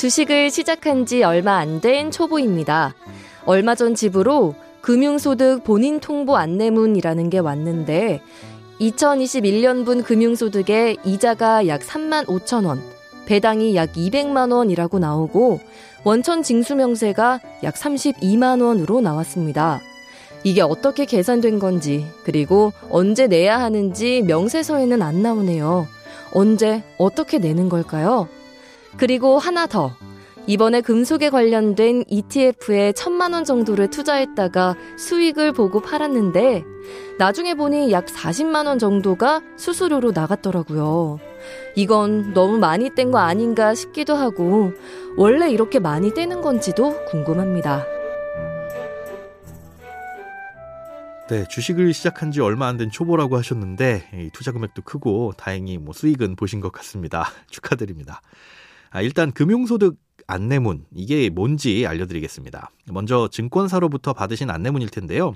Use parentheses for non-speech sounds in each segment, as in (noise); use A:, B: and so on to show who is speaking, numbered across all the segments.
A: 주식을 시작한 지 얼마 안 된 초보입니다. 얼마 전 집으로 금융소득 본인 통보 안내문이라는 게 왔는데 2021년분 금융소득에 이자가 약 3만 5천 원, 배당이 약 200만 원이라고 나오고 원천 징수 명세가 약 32만 원으로 나왔습니다. 이게 어떻게 계산된 건지, 그리고 언제 내야 하는지 명세서에는 안 나오네요. 언제, 어떻게 내는 걸까요? 그리고 하나 더. 이번에 금속에 관련된 ETF에 천만 원 정도를 투자했다가 수익을 보고 팔았는데 나중에 보니 약 40만 원 정도가 수수료로 나갔더라고요. 이건 너무 많이 뗀 거 아닌가 싶기도 하고 원래 이렇게 많이 떼는 건지도 궁금합니다.
B: 네, 주식을 시작한 지 얼마 안 된 초보라고 하셨는데 투자 금액도 크고 다행히 뭐 수익은 보신 것 같습니다. (laughs) 축하드립니다. 아, 일단 금융소득 안내문 이게 뭔지 알려드리겠습니다. 먼저 증권사로부터 받으신 안내문일 텐데요.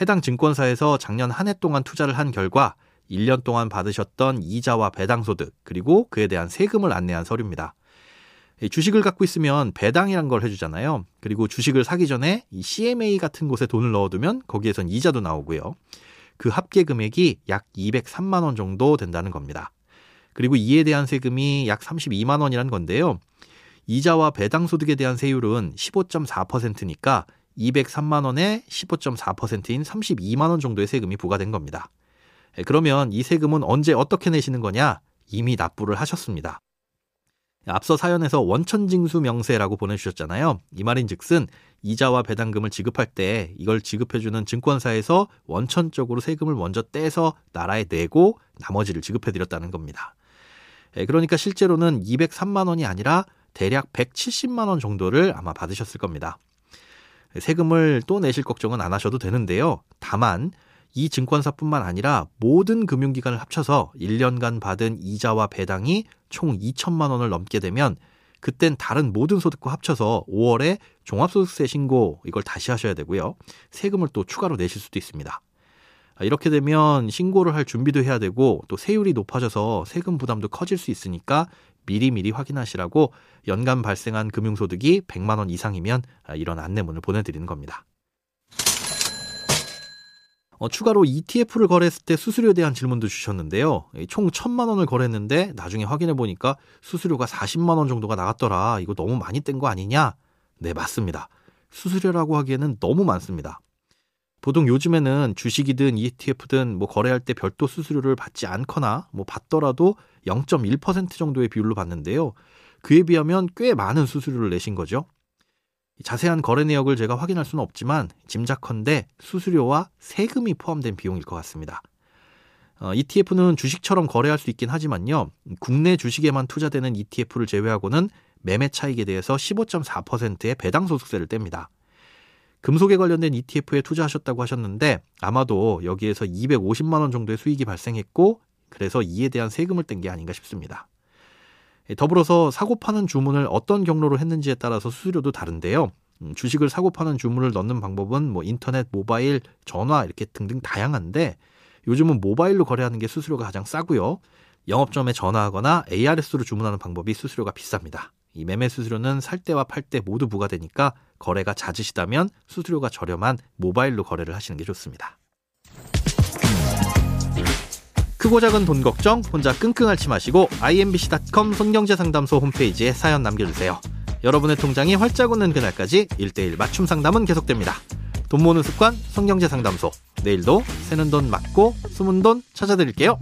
B: 해당 증권사에서 작년 한 해 동안 투자를 한 결과 1년 동안 받으셨던 이자와 배당소득 그리고 그에 대한 세금을 안내한 서류입니다. 주식을 갖고 있으면 배당이란 걸 해주잖아요. 그리고 주식을 사기 전에 이 CMA 같은 곳에 돈을 넣어두면 거기에선 이자도 나오고요. 그 합계 금액이 약 203만 원 정도 된다는 겁니다. 그리고 이에 대한 세금이 약 32만 원이란 건데요. 이자와 배당 소득에 대한 세율은 15.4%니까 203만 원에 15.4%인 32만 원 정도의 세금이 부과된 겁니다. 예, 그러면 이 세금은 언제 어떻게 내시는 거냐? 이미 납부를 하셨습니다. 앞서 사연에서 원천징수 명세라고 보내주셨잖아요. 이 말인 즉슨 이자와 배당금을 지급할 때 이걸 지급해주는 증권사에서 원천적으로 세금을 먼저 떼서 나라에 내고 나머지를 지급해드렸다는 겁니다. 예, 그러니까 실제로는 203만 원이 아니라 대략 170만 원 정도를 아마 받으셨을 겁니다. 세금을 또 내실 걱정은 안 하셔도 되는데요. 다만 이 증권사뿐만 아니라 모든 금융기관을 합쳐서 1년간 받은 이자와 배당이 총 2천만 원을 넘게 되면 그땐 다른 모든 소득과 합쳐서 5월에 종합소득세 신고 이걸 다시 하셔야 되고요. 세금을 또 추가로 내실 수도 있습니다. 아, 이렇게 되면 신고를 할 준비도 해야 되고 또 세율이 높아져서 세금 부담도 커질 수 있으니까 미리미리 확인하시라고 연간 발생한 금융소득이 100만 원 이상이면 아, 이런 안내문을 보내드리는 겁니다. 어, 추가로 ETF를 거래했을 때 수수료에 대한 질문도 주셨는데요. 총 1000만 원을 거래했는데 나중에 확인해 보니까 수수료가 40만 원 정도가 나갔더라. 이거 너무 많이 뗀 거 아니냐? 네, 맞습니다. 수수료라고 하기에는 너무 많습니다. 보통 요즘에는 주식이든 ETF든 뭐 거래할 때 별도 수수료를 받지 않거나 뭐 받더라도 0.1% 정도의 비율로 받는데요. 그에 비하면 꽤 많은 수수료를 내신 거죠. 자세한 거래 내역을 제가 확인할 수는 없지만 짐작컨대 수수료와 세금이 포함된 비용일 것 같습니다. 어, ETF는 주식처럼 거래할 수 있긴 하지만요. 국내 주식에만 투자되는 ETF를 제외하고는 매매 차익에 대해서 15.4%의 배당 소득세를 뗍니다. 금속에 관련된 ETF에 투자하셨다고 하셨는데 아마도 여기에서 250만 원 정도의 수익이 발생했고 그래서 이에 대한 세금을 뗀 게 아닌가 싶습니다. 예, 더불어서 사고 파는 주문을 어떤 경로로 했는지에 따라서 수수료도 다른데요. 음, 주식을 사고 파는 주문을 넣는 방법은 뭐 인터넷, 모바일, 전화 이렇게 등등 다양한데 요즘은 모바일로 거래하는 게 수수료가 가장 싸고요. 영업점에 전화하거나 ARS로 주문하는 방법이 수수료가 비쌉니다. 이 매매 수수료는 살 때와 팔 때 모두 부과되니까 거래가 잦으시다면 수수료가 저렴한 모바일로 거래를 하시는 게 좋습니다. 크고 작은 돈 걱정 혼자 끙끙 앓지 마시고 imbc.com 손경제상담소 홈페이지에 사연 남겨주세요. 여러분의 통장이 활짝 웃는 그날까지 1대1 맞춤 상담은 계속됩니다. 돈 모으는 습관 손경제상담소 내일도 새는 돈 맞고 숨은 돈 찾아드릴게요.